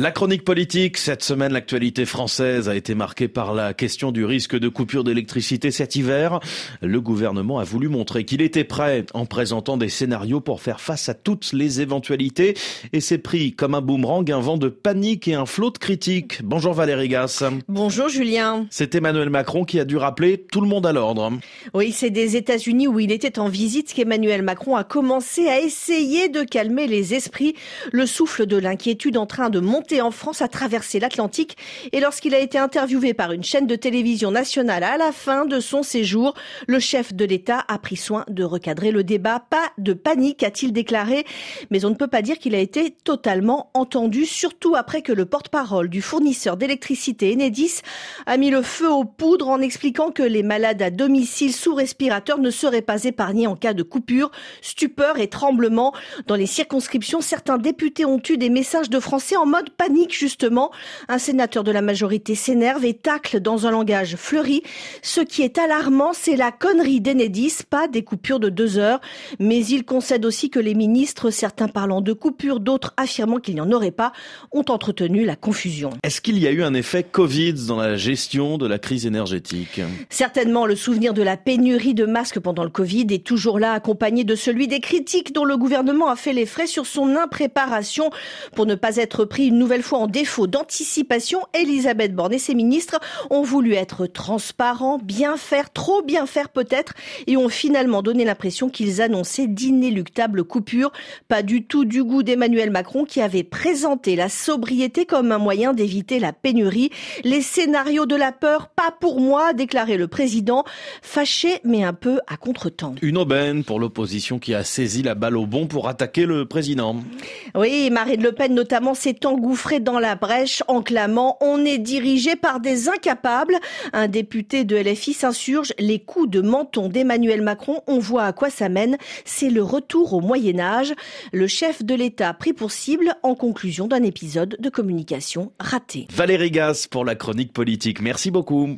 La chronique politique, cette semaine, l'actualité française a été marquée par la question du risque de coupure d'électricité cet hiver. Le gouvernement a voulu montrer qu'il était prêt en présentant des scénarios pour faire face à toutes les éventualités et s'est pris comme un boomerang un vent de panique et un flot de critiques. Bonjour Valérie Gasse. Bonjour Julien. C'est Emmanuel Macron qui a dû rappeler tout le monde à l'ordre. Oui, c'est des États-Unis où il était en visite qu'Emmanuel Macron a commencé à essayer de calmer les esprits. Le souffle de l'inquiétude en train de monter en France a traversé l'Atlantique et lorsqu'il a été interviewé par une chaîne de télévision nationale à la fin de son séjour, le chef de l'État a pris soin de recadrer le débat. Pas de panique, a-t-il déclaré, mais on ne peut pas dire qu'il a été totalement entendu, surtout après que le porte-parole du fournisseur d'électricité Enedis a mis le feu aux poudres en expliquant que les malades à domicile sous respirateur ne seraient pas épargnés en cas de coupure, stupeur et tremblement. Dans les circonscriptions, certains députés ont eu des messages de Français en mode panique justement. Un sénateur de la majorité s'énerve et tacle dans un langage fleuri. Ce qui est alarmant, c'est la connerie d'Enedis, pas des coupures de deux heures. Mais il concède aussi que les ministres, certains parlant de coupures, d'autres affirmant qu'il n'y en aurait pas, ont entretenu la confusion. Est-ce qu'il y a eu un effet Covid dans la gestion de la crise énergétique? Certainement, le souvenir de la pénurie de masques pendant le Covid est toujours là, accompagné de celui des critiques dont le gouvernement a fait les frais sur son impréparation pour ne pas être pris une nouvelle fois en défaut d'anticipation, Elisabeth Borne et ses ministres ont voulu être transparents, bien faire, trop bien faire peut-être, et ont finalement donné l'impression qu'ils annonçaient d'inéluctables coupures. Pas du tout du goût d'Emmanuel Macron qui avait présenté la sobriété comme un moyen d'éviter la pénurie. Les scénarios de la peur, pas pour moi, déclarait le président, fâché mais un peu à contretemps. Une aubaine pour l'opposition qui a saisi la balle au bon pour attaquer le président. Oui, Marine Le Pen notamment s'est engouffrée dans la brèche en clamant On est dirigé par des incapables. Un député de LFI s'insurge. Les coups de menton d'Emmanuel Macron, on voit à quoi ça mène. C'est le retour au Moyen-Âge. Le chef de l'État pris pour cible en conclusion d'un épisode de communication raté. Valérie Gas pour la chronique politique. Merci beaucoup.